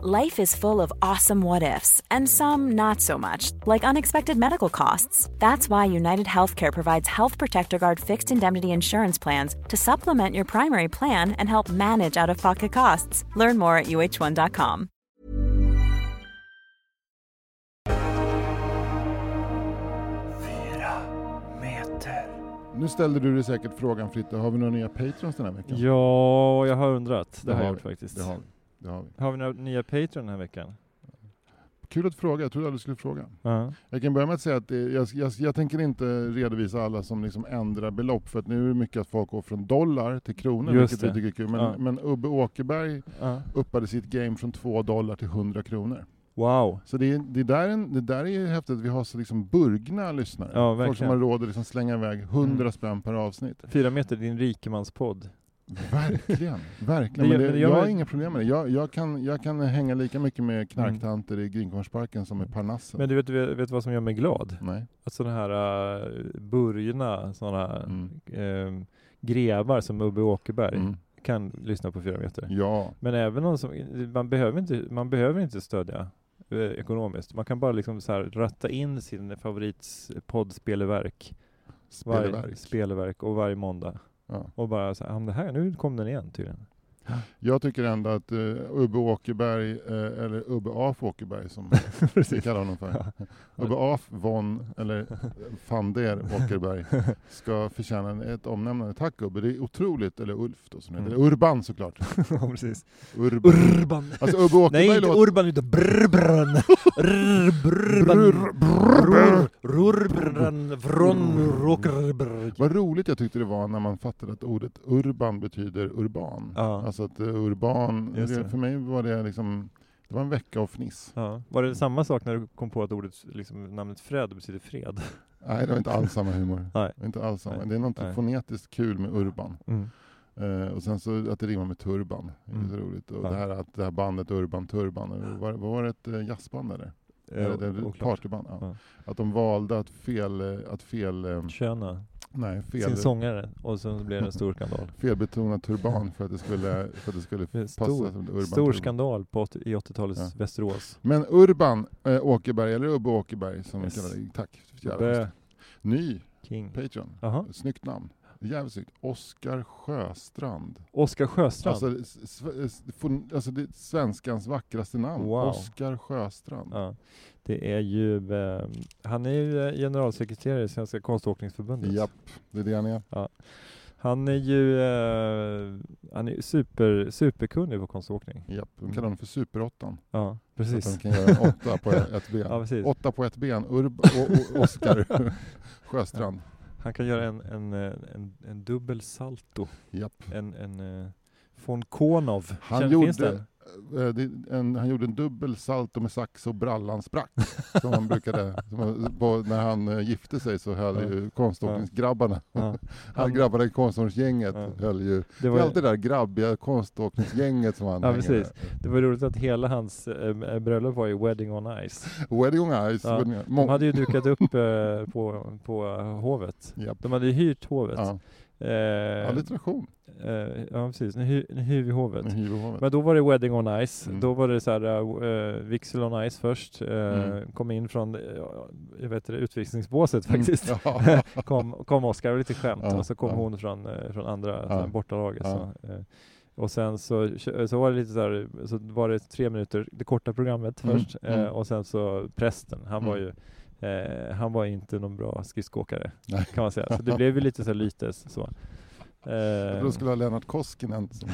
Life is full of awesome what ifs, and some not so much, like unexpected medical costs. That's why United Healthcare provides Health Protector Guard fixed indemnity insurance plans to supplement your primary plan and help manage out of pocket costs. Learn more at uh1.com. Nu ställde du dig säkert frågan Fritte, har vi några nya patrons den här veckan? Ja, jag har undrat. Det, Det har jag gjort faktiskt. Det har. Det har vi. Har vi några nya Patreon den här veckan? Kul att fråga, jag trodde aldrig du skulle fråga. Ja. Jag kan börja med att säga att det, jag, jag, jag tänker inte redovisa alla som liksom ändrar belopp, för att nu är det mycket att folk går från dollar till kronor, Just vilket vi tycker är kul. Men, Ja. men Ubbe Åkerberg Ja. uppade sitt game från 2 dollar till 100 kronor. Wow. Så det, det, där det där är ju häftigt, att vi har så liksom burgna lyssnare. Ja, folk som har råd att liksom slänga iväg 100 Mm. spänn per avsnitt. Fyra meter, din rikemanspodd. Verkligen, verkligen. Men det, men det gör jag har inga problem med det. Jag, jag, kan, jag kan hänga lika mycket med knarktanter i Grinkorsparken som i Parnassen. Men du vet, vet, vet vad som gör mig glad? Nej. Att sådana här uh, burgna, sådana Mm. ehm, grevar som Ubbe Åkerberg Mm. kan lyssna på fyra meter. Ja, Men även någon som, man behöver inte, man behöver inte stödja eh, ekonomiskt. Man kan bara liksom så här ratta in sin favoritspoddspelarverk, varje spelverk. spelverk och varje måndag. Ja. Och bara så här, "Ja, det här, nu kom den igen tydligen. Jag tycker ändå att uh, Ubbe Åkerberg, eh, eller Ubbe Af Åkerberg som vi kallar honom för. Ubbe Af von, eller van der Åkerberg, ska förtjäna ett omnämnande. Tack Ubbe, det är otroligt, eller Ulf då som heter, Mm. eller Urban såklart. ja, precis. Urban. Urban! Alltså Ubbe Åkerberg Nej, inte låter... Urban utan Brrbran! Brrbran! Brr- brr- Rurbran från Råkerberg. Vad roligt jag tyckte det var när man fattade att ordet urban betyder urban. Ja. Alltså att urban, det, för mig var det liksom, det var en vecka av fniss. Ja. Var det samma sak när du kom på att ordet, liksom, namnet Fred betyder fred? Nej, det var inte alls samma humor. Nej. Det Inte alls samma. Nej. Det är något Nej. fonetiskt kul med urban. Mm. Uh, och sen så att det rimmar med turban. Det är Mm. så roligt. Och Ja. det här, att det här bandet Urban Turban, var, var det ett jazzband eller? Eh, oklart. partyband? Ja. Ja. Att de valde att fel, eh, att fel, eh, Köna nej, sin fel, sångare och sen blev det en stor skandal. felbetonad turban för att det skulle, för att det skulle passa Stor, som urban stor turban. skandal på, åt- i 80-talets Ja. Västerås. Men Urban eh, Åkerberg, eller Ubbe Åkerberg som Yes. vi kallar det. Tack. Ny King. Patreon. Jaha. Snyggt namn. Jävligt snyggt. Oskar Sjöstrand. Oskar Sjöstrand. Alltså, alltså det är svenskans vackraste namn. Wow. Oskar Sjöstrand. ja. Det är ju, eh, han är ju eh, generalsekreterare i Svenska konståkningsförbundet. Japp, det är det han är. Han är ju eh, han är super, superkunnig på konståkning. Japp, de Mm. kallar honom för Superåttan. Ja, Så att precis. han kan göra en åtta på ett ben. Ja, precis. Åtta på ett ben. Urb och, och Oskar Sjöstrand. Han kan göra en, en, eh, en, en dubbel salto. Japp. En, en eh, von Konov. Han Känner- gjorde, en, han gjorde en dubbel salto med sax och brallan sprack. som han brukade, som, på, när han eh, gifte sig så höll Ja. ju konståkningsgrabbarna, Ja. han, grabbarna i konståkningsgänget Ja. höll ju, Det det var, är alltid det där grabbiga konståkningsgänget som han Ja, precis. det var roligt att hela hans eh, bröllop var ju Wedding on Ice. Wedding on Ice. Ja. De hade ju dukat upp eh, på, på hovet. Japp. De hade ju hyrt hovet. Eh, Alliteration. eh, ja precis, hyr vi hovet. Men då var det Wedding on Ice. Mm. Då var det så här, uh, Vixel on Ice först. eh, Mm. Kom in från, uh, jag vet det, utvisningsbåset faktiskt. Mm. Ja. kom, kom Oskar, lite skämt. Ja, och så kom ja. hon från, från andra Ja. bortalaget. Eh, och sen så, så var det lite så här, så var det tre minuter, det korta programmet Mm, först. mm. Och sen så prästen, han var Mm. ju Eh, han var inte någon bra skridskoåkare kan man säga. Så det blev ju lite så lytes så. Eh, det skulle ha Lennart Koskinen som.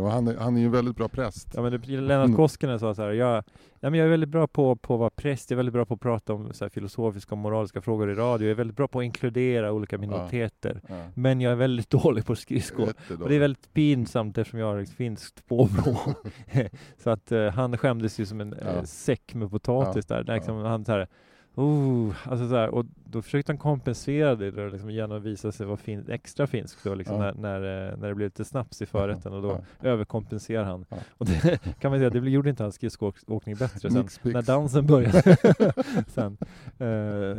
Och han, är, han är ju en väldigt bra präst. Ja men det, Lennart Mm. Koskinen sa så här, jag, ja, men jag är väldigt bra på, på att vara präst, jag är väldigt bra på att prata om så här, filosofiska och moraliska frågor i radio, jag är väldigt bra på att inkludera olika minoriteter. Ja. Men jag är väldigt dålig på skridskor. Och det är väldigt pinsamt eftersom jag har ett finskt påbrå. så att eh, han skämdes ju som en eh, Ja. säck med potatis där. där liksom, Han så här, oh, alltså så här, och då försökte han kompensera det då, liksom, genom att visa sig vara fin, extra finsk då, liksom, Ja. när, när, eh, när det blev lite snaps i förrätten och då Ja. överkompenserar han. Ja. Och det kan man säga, det gjorde inte hans skridskoåkning bättre sen. Pix. När dansen började sen. Eh,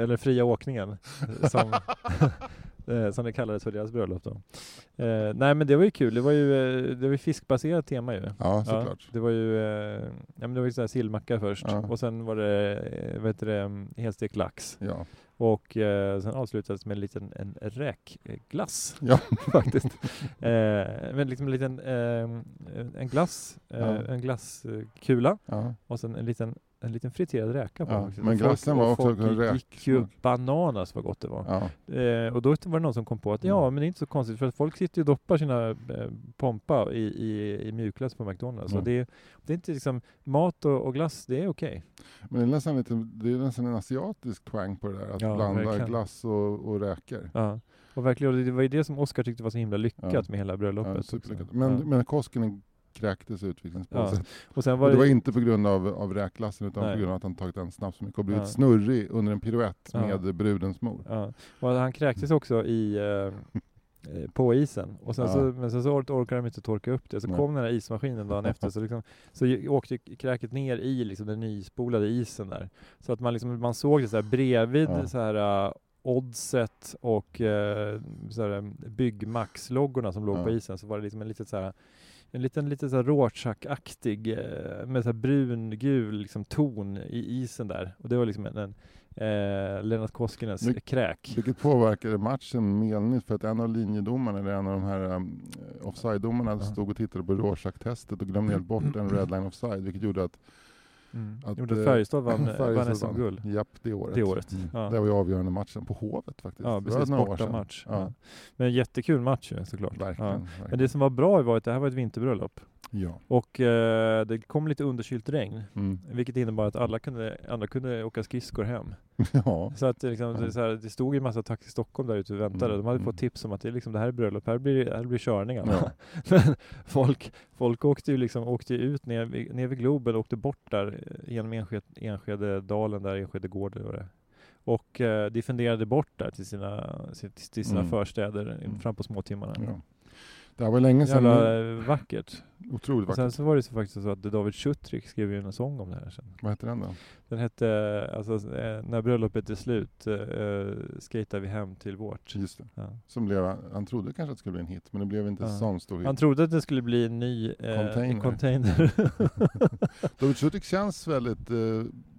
eller fria åkningen. Som, eh, som det kallades för deras bröllop då. Eh, nej men det var ju kul, det var ju, eh, det var ju fiskbaserat tema ju. Ja, såklart. det var ju, eh, ja men det var ju såhär sillmacka först Ja. och sen var det, eh, vad heter det, mm, helstekt lax. Ja. Och eh, sen avslutades med en liten en räkglass Ja. faktiskt. Eh, men liksom en liten eh, en glass, eh, Ja. en glasskula Ja. och sen en liten, en liten friterad räka på. Ja, men glassen var också folk en gick ju bananas vad gott det var. Ja. Eh, och då var det någon som kom på att ja, Mm. men det är inte så konstigt för att folk sitter och doppar sina eh, pompa i, i, i mjukglass på McDonalds. Mm. Så det, det är inte liksom mat och, och glass, det är okej. Men det är, nästan lite, det är nästan en asiatisk twang på det där, att Ja, blanda verkligen. glass och, och räkor. Ja. Och verkligen, det var ju det som Oscar tyckte var så himla lyckat med hela bröllopet. Men, men Koskinen kräktes utvikningspåset. Och sen Och var det var det, inte på grund av, av räkglassen utan Nej. på grund av att han tagit en snaps mycket och blivit Ja. snurrig under en piruett Ja. med brudens mor. ja. och han kräktes också i eh, eh, på isen. Och sen Ja. så, men sen så or- orkade de inte torka upp det. Så Nej. kom den här ismaskinen dagen efter. Så, liksom, så åkte kräket ner i liksom, den nyspolade isen där. Så att man, liksom, man såg det så här bredvid Ja. så här, uh, Oddset och uh, så här, Byggmax-loggorna som låg Ja. på isen. Så var det liksom en liten så här en liten, lite så Rorschach-aktig eh, med så brun-gul liksom, ton i isen där. Och det var liksom en, en eh, Lennart Koskinens Mycket- kräk. Vilket påverkade matchen menligt för att en av linjedomarna, eller en av de här um, offside-domarna, Ja. stod och tittade på Rorschach-testet och glömde helt bort en red line offside, vilket gjorde att, Mm. att Gjorde eh, Färjestad vann, Färjestad vann SM-guld. Japp, det året. Det året. Mm. Ja. Det var ju avgörande matchen på Hovet faktiskt. Ja, precis. Bortamatch. Ja. Ja. Men jättekul match ju såklart. Verkligen. Verkligen. Men det som var bra var att det här var ett vinterbröllop. Ja. Och eh, det kom lite underkylt regn. Mm. Vilket innebar att alla kunde, andra kunde åka skridskor hem. ja. Så att det, liksom, det, är så här, det stod ju en massa Taxi Stockholm där ute och väntade. Mm, De hade mm. fått tips om att det, liksom, det här är bröllop, här blir, här blir körningar. Ja. Men folk, folk åkte ju liksom, åkte ut ner, vid- ner vid Globen och åkte bort där eh, genom Enskede, Enskededalen där, Enskede gård var det. Och eh, diffunderade bort där till sina, till sina Mm. förstäder Mm. fram på småtimmarna. ja. Det här var länge sedan. Jävla eh, vackert. Otroligt Och sen vackert. så var det så faktiskt så att David Schutrik skrev ju en sång om det här sen. Vad heter den då? Den hette, alltså eh, när bröllopet är slut, uh, skatar vi hem till vårt. Just det. Ja. Som blev, han trodde kanske att det skulle bli en hit, men det blev inte Ja. sån stor hit. Han trodde att det skulle bli en ny eh, Container. container. David Sutik känns väldigt eh,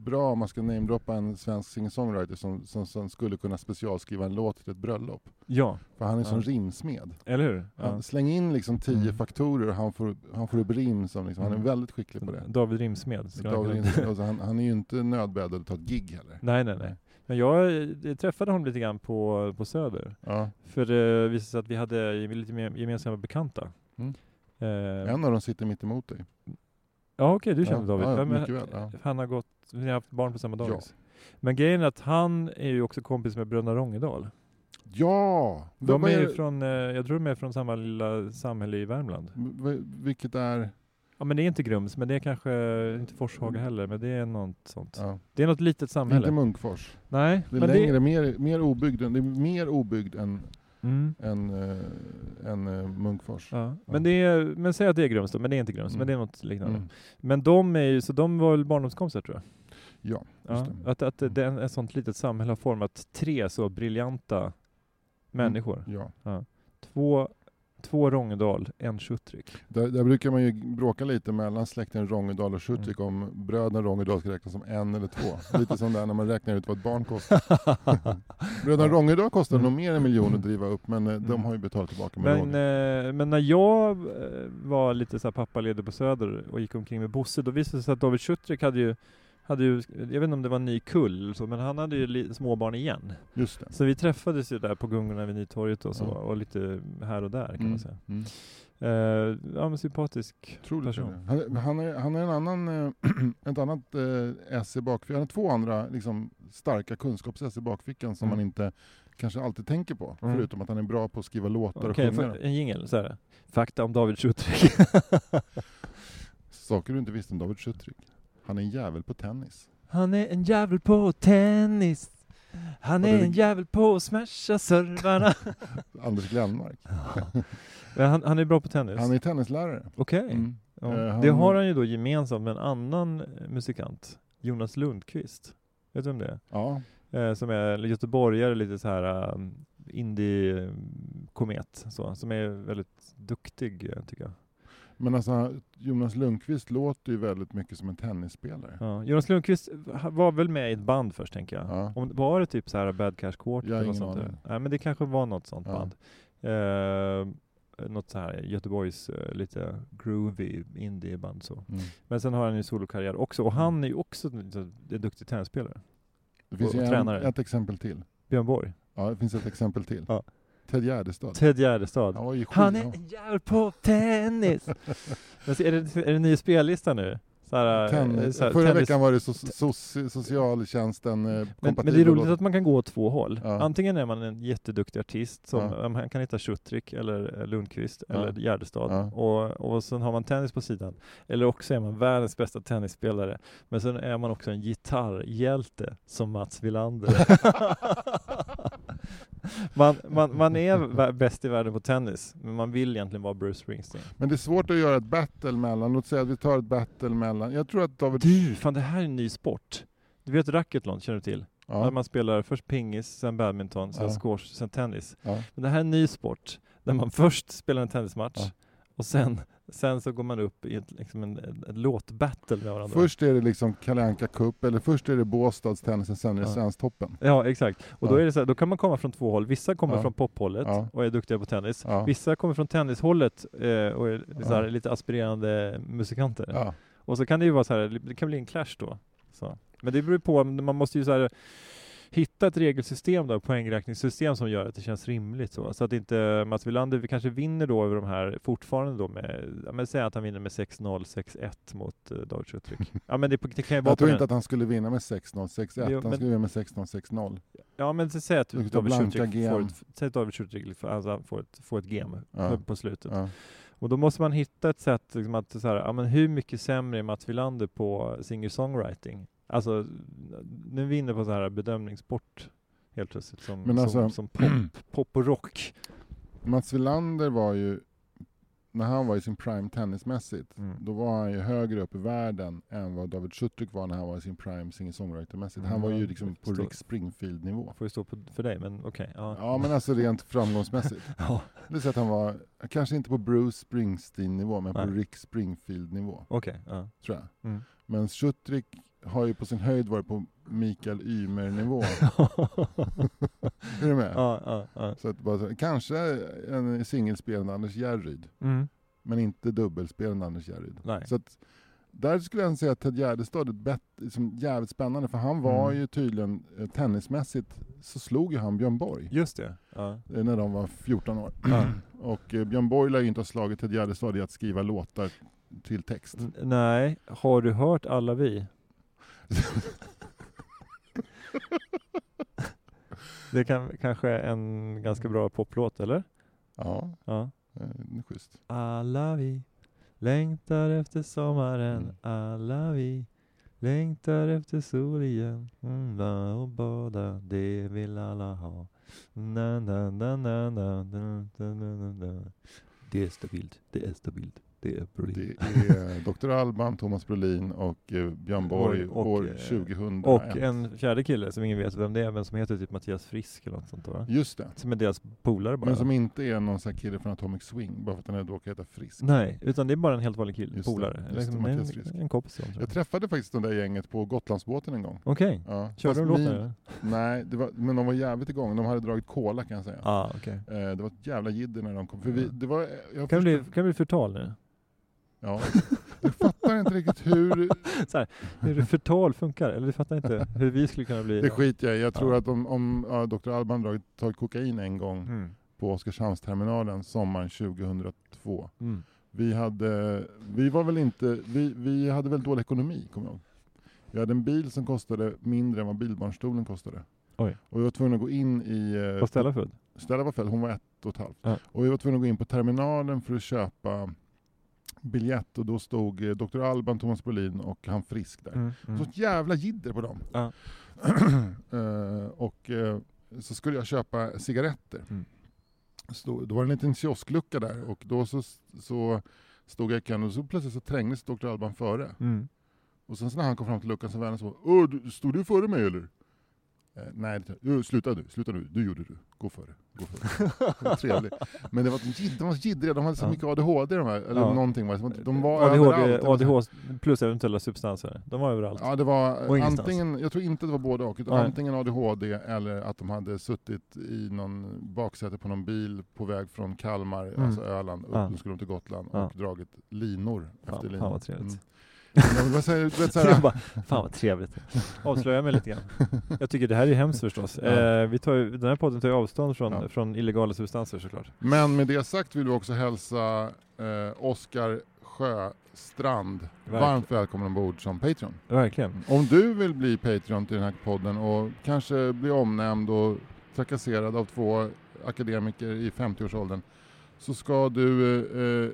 bra om man ska namedroppa en svensk singer-songwriter som, som, som skulle kunna specialskriva en låt till ett bröllop. ja, För han är Ja. som rimsmed. eller hur? Han, Ja. släng in liksom tio Mm. faktorer och han får, han får upp rim. Som liksom, Han är Mm. väldigt skicklig på det. David Rimsmed. ska David Rimsmed, alltså, han, han är ju inte nödbedd att ta ett gig heller. nej, nej, nej. Men jag eh, träffade honom lite grann på, på Söder. Ja. För det visade sig att vi hade lite mer gemensamma bekanta. Mm. Eh, En av dem sitter mitt emot dig. Ja okej, du Ja, känner David. ja, Ja, men väl, ja. Han har gått, ni har haft barn på samma Ja. dagis. Men grejen är att han är ju också kompis med Bröderna Rongedal. Ja! De är ju det- från, eh, jag tror de är från samma lilla samhälle i Värmland. v- Vilket är... Ja men det är inte Grums, men det är kanske inte Forshaga heller, men det är något sånt. Ja. Det är något litet samhälle. Inte Munkfors. Nej, Det är men längre, mer, mer obyggd, än- det är mer obyggd än, Mm. än, äh, än äh, Munkfors. Ja. Men, det är, men säg att det är Grums då, men det är inte Grums, Mm. men det är något liknande. Mm. Men de är ju, så de var väl barndomskompisar tror jag. Ja, Ja, att, att det, det, ett sånt litet samhälle har format tre så briljanta människor. Ja. Två, två Rongedal, en Schutrik. Där, där brukar man ju bråka lite mellan släkten Rongedal och Schutrik Mm. om bröderna Rongedal ska räknas som en eller två. lite som där när man räknar ut vad ett barn kostar. Bröderna Rongedal kostar Mm. nog mer än en miljon att driva upp men eh, de Mm. har ju betalat tillbaka med Men, eh, men när jag eh, var lite så pappaledig på Söder och gick omkring med Bosse, då visade det sig att David Schutrik hade ju hade ju, jag vet inte om det var en ny kull eller så, men han hade ju småbarn igen. Just det. Så vi träffades ju där på gungorna vid Nytorget och så, Ja. och lite här och där kan Mm. man säga. Mm. Eh, ja men sympatisk Otroligt person. han, han, är, han är en annan, eh, ett annat eh, S i bakfickan. Han har två andra liksom, starka kunskaps-S i bakfickan som Mm. man inte kanske alltid tänker på. Mm. Förutom att han är bra på att skriva låtar Okej, och sjunga. en jingel, så här. Fakta om David Schutrik. Saker du inte visste om David Schutrik. Han är en jävel på tennis. Han är en jävel på tennis. Han är det- en jävel på att smasha servarna. Anders Glenmark. Men han, han är bra på tennis? Han är tennislärare. Okej. Mm. Ja. Han- Det har han ju då gemensamt med en annan eh, musikant, Jonas Lundqvist. Vet du vem det är? Ja, Eh, som är göteborgare, lite så här, eh, indie-komet, så, som är väldigt duktig tycker jag. Men alltså Jonas Lundqvist låter ju väldigt mycket som en tennisspelare. Ja. Jonas Lundqvist var väl med i ett band först tänker jag. Ja. Om, var det typ så här Bad Cash Quartet? Jag har ingen aning. Nej men det kanske var något sånt Ja. band. Eh, något så här Göteborgs eh, lite groovy indieband så. Mm. Men sen har han ju solokarriär också och han är ju också en, duktig tennisspelare. Det finns Och- och en, tränare. ett exempel till. Björn Borg. Ja, det finns ett exempel till. Ja. Ted Gärdestad. Ted Gärdestad. Han var ju Han är en jävel på tennis! Men så är, det, är det ny spellista nu? Så här, Tennis. eh, så här, Förra tennis- veckan var det so so socialtjänsten eh, men, men det är roligt att man kan gå åt två håll. Ja. Antingen är man en jätteduktig artist, som Ja. man kan hitta Schuttrik eller eh, Lundqvist Ja. eller Gärdestad, och, och sen har man tennis på sidan. Eller också är man världens bästa tennisspelare, men sen är man också en gitarrhjälte som Mats Wilander. man, man, man är bäst i världen på tennis, men man vill egentligen vara Bruce Springsteen. Men det är svårt att göra ett battle mellan, låt säga att vi tar ett battle mellan, jag tror att David... Du, fan det här är en ny sport. Du vet racketlon, känner du till? Ja, Där man spelar först pingis, sen badminton, sen Ja. squash, sen tennis. ja. Men det här är en ny sport, där man först spelar en tennismatch, Ja. Och sen, sen så går man upp i ett, liksom en, en, en låtbattle med varandra. Först är det liksom Kalle Anka Cup, eller först är det Båstadstennisen, sen är det Ja. Svensktoppen. Ja, exakt. Och då, Ja. är det så här, då kan man komma från två håll. Vissa kommer Ja. från pophållet Ja. och är duktiga på tennis. Vissa kommer från tennishållet eh, och är så här, lite aspirerande musikanter. Och så kan det ju vara så här, det kan bli en clash då. Så. Men det beror på, man måste ju så här hitta ett regelsystem då, poängräkningssystem som gör att det känns rimligt så. Så att inte Mats Wilander, vi kanske vinner då över de här fortfarande då med, ja men säg att han vinner med 6-0, 6-1 mot uh, David Schuttrik. ja men det, det kan ju vara Jag tror inte att han skulle vinna med 6-0, 6-1. Jo, Han men- skulle vinna med 6-0, 6-0. Ja men så säg att David blanka Schuttrik får ett, säg David Schuttrik får, alltså, får ett, får ett game Ja. på slutet. Ja. Och då måste man hitta ett sätt liksom att så här, ja, men hur mycket sämre är Mats Wilander på singer-songwriting? Alltså, nu är vi inne på så här bedömningssport helt plötsligt som, Men alltså- som, som pop, pop och rock. Mats Wilander var ju, när han var i sin prime tennismässigt, Mm. då var han ju högre upp i världen än vad David Schuttrik var när han var i sin prime singer-songwriter-mässigt. Han var ju Mm, liksom på. Rick Springfield-nivå. Får ju stå på, för dig, men okej. ja. Ja men alltså rent framgångsmässigt. Ja, Det att han var, kanske inte på Bruce Springsteen-nivå, men på Nej. Rick Springfield-nivå, okej. ja. tror jag. Mm. Men Schuttrik har ju på sin höjd varit på Mikael Ymer-nivå. är du med? ja, ja, ja. Så att bara, kanske en singelspelande Anders Järryd, Mm. men inte dubbelspelande Anders Järryd. Nej. Så att, där skulle jag säga att Ted Gärdestad är bett, som jävligt spännande, för han var Mm. ju tydligen, eh, tennismässigt, så slog ju han Björn Borg Just det. Ja. eh, när de var 14 år. Ja. Och eh, Björn Borg lär ju inte ha slagit Ted Gärdestad i att skriva låtar till text. Nej, har du hört Alla vi? Det kan kanske är en ganska bra poplåt, eller? Ja, Ja. det är schysst. Alla vi längtar efter sommaren, Mm. alla vi längtar efter sol igen. Mm, och bada, det vill alla ha. Na, na, na, na, na, na, na, na, na, na. Det är stabilt, det är stabilt, det är bra. Det är Dr. Alban, Thomas Brolin och eh, Björn Borg Och- år eh, 2001. Och en fjärde kille som ingen vet vem det är, men som heter typ Mattias Frisk eller något sånt va? Just det. Som är deras polare bara. Men som inte är någon sån här kille från Atomic Swing, bara för att han råkar heta Frisk. Nej, utan det är bara en helt vanlig kille, Just det, polare. det, Liksom, Mattias en, Frisk. en kompis Jag jag. träffade faktiskt det där gänget på Gotlandsbåten en gång. Okej, Ja, körde de låten? Nej, var, men de var jävligt igång. De hade dragit cola kan jag säga. Ah, okej. Eh, det var ett jävla jidder när de kom. För vi, det var, Kan det bli, kan det bli förtal nu? Ja, jag fattar inte riktigt hur... Hur det förtal funkar? Eller du fattar inte hur vi skulle kunna bli... Det skiter jag i. Jag tror Ja. att om, om ja, Dr. Alban dragit, tagit kokain en gång Mm. på Oskarshamnsterminalen sommaren 2002. Mm. Vi hade, vi var väl inte, vi, vi hade väldigt dålig ekonomi, kommer jag ihåg. Vi hade en bil som kostade mindre än vad bilbarnstolen kostade. Oj. Och vi var tvungna att gå in i... eh, Var Stella född? Stella var född, hon var ett och ett halvt. Ja. Och vi var tvungna att gå in på terminalen för att köpa biljett och då stod eh, Dr. Alban, Thomas Brolin och han Frisk där. Mm. Så ett jävla jidder på dem. Ja. Eh, och eh, så skulle jag köpa cigaretter. Mm. Stod, då var det en liten kiosklucka där och då så, så stod jag i kön och så plötsligt så trängdes Dr. Alban före. Mm. Och sen så när han kom fram till luckan så vände han om. Åh, stod du före mig eller? Eh, nej, det- sluta nu, sluta nu, du gjorde du. Gå före. Gå före. Trevligt. Men det var, de var så jiddriga, de hade så Ja. mycket ADHD de här, eller Ja. någonting var det. De var överallt. ADHD, så- ADHD plus eventuella substanser. De var överallt. Ja, det var antingen, jag tror inte det var både och, utan Nej. antingen ADHD eller att de hade suttit i någon baksäte på någon bil på väg från Kalmar, Mm. alltså Öland, upp, Ja. nu skulle de till Gotland Ja. och dragit linor efter linor. fan vad trevligt. Mm. Jag bara, fan vad trevligt. Avslöjar mig lite grann. Jag tycker det här är hemskt förstås. Ja. Eh, vi tar ju, den här podden tar ju avstånd från, Ja. från illegala substanser såklart. Men med det sagt vill vi också hälsa eh, Oskar Sjöstrand Verkligen. varmt välkommen ombord som Patreon. Verkligen. Om du vill bli Patreon till den här podden och kanske bli omnämnd och trakasserad av två akademiker i 50-årsåldern så ska du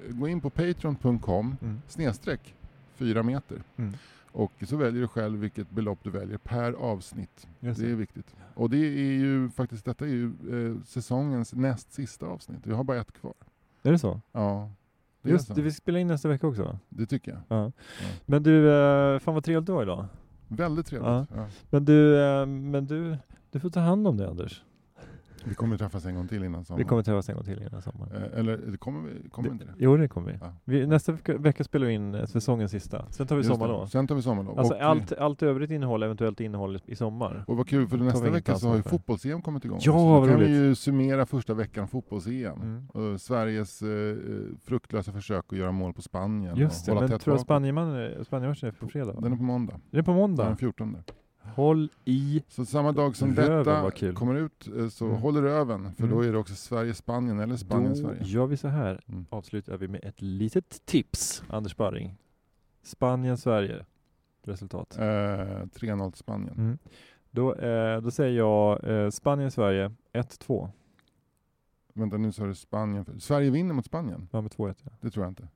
eh, gå in på patreon.com Mm. snedstreck 4 meter Mm. och så väljer du själv vilket belopp du väljer per avsnitt. Just Det är det. viktigt. Och det är ju faktiskt, detta är ju eh, säsongens näst sista avsnitt. Vi har bara ett kvar. Är det så? Ja, det, Just det, vi spelar in nästa vecka också det tycker jag. Ja. Men du, eh, fan vad trevligt du var idag. Väldigt trevligt. Ja. Ja. Men du, eh, men du, du får ta hand om det Anders. Vi kommer träffas en gång till innan sommaren. Vi kommer träffas en gång till innan sommaren. Eh, Eller kommer vi kommer inte det? Jo det kommer vi. Ja. vi nästa vecka, vecka spelar vi in eh, säsongens sista. Sen tar vi Just det. sommarlov. Sen tar vi sommarlov. Alltså och, allt, allt övrigt innehåll, eventuellt innehåll i sommar. och vad kul, för vi nästa vecka så har ju fotbolls-EM kommit igång. Ja, Så vad kan vi roligt. ju summera första veckan fotbolls-EM. Mm. Sveriges eh, fruktlösa försök att göra mål på Spanien. Just det, men tror bakåt. Spanien Spanienmatchen är på fredag? va? Den är på måndag. Är det på Den måndag? 14. Håll i Så samma dag som detta kommer ut eh, så Mm. håller röven. För Mm. då är det också Sverige-Spanien eller Då Spanien-Sverige. gör vi så här. Mm. Avslutar vi med ett litet tips, Anders Barring. Spanien-Sverige. Resultat. Eh, 3-0 till Spanien. Mm. Då, eh, då säger jag eh, Spanien-Sverige 1-2. Vänta nu sa du Spanien. Sverige vinner mot Spanien. Ja, med 2-1 ja. Det tror jag inte.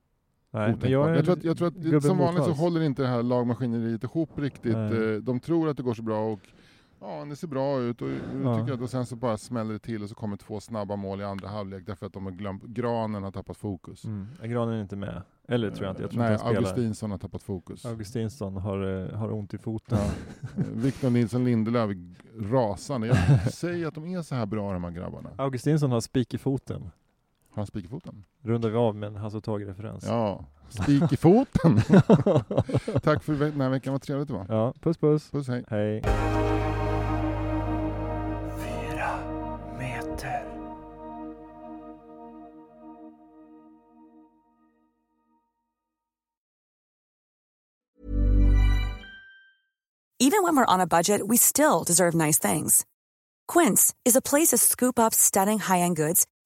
Nej, jag, är jag, tror att, jag tror att som vanligt så håller inte det här lagmaskineriet ihop riktigt. Nej. Eh, De tror att det går så bra och ja, det ser bra ut och, Ja. tycker att, och sen så bara smäller det till och så kommer två snabba mål i andra halvlek därför att de har glömt, Granen har tappat fokus. Mm. Granen är inte med. Eller tror jag inte. Jag tror Nej, inte. Augustinsson har tappat fokus. Augustinsson har, eh, har ont i foten. Ja. Eh, Victor Nilsson Lindelöf rasande. Jag säger att de är så här bra de här grabbarna. Augustinsson har spik i foten. Har han spik i foten? Rundar vi av med en Hasse Tage-referens. Ja, spik i foten! Tack för den här veckan, vad trevligt det var. ja, puss puss. Puss, hej. Hej. Even when we're on a budget, we still deserve nice things. Quince is a place to scoop up stunning high-end goods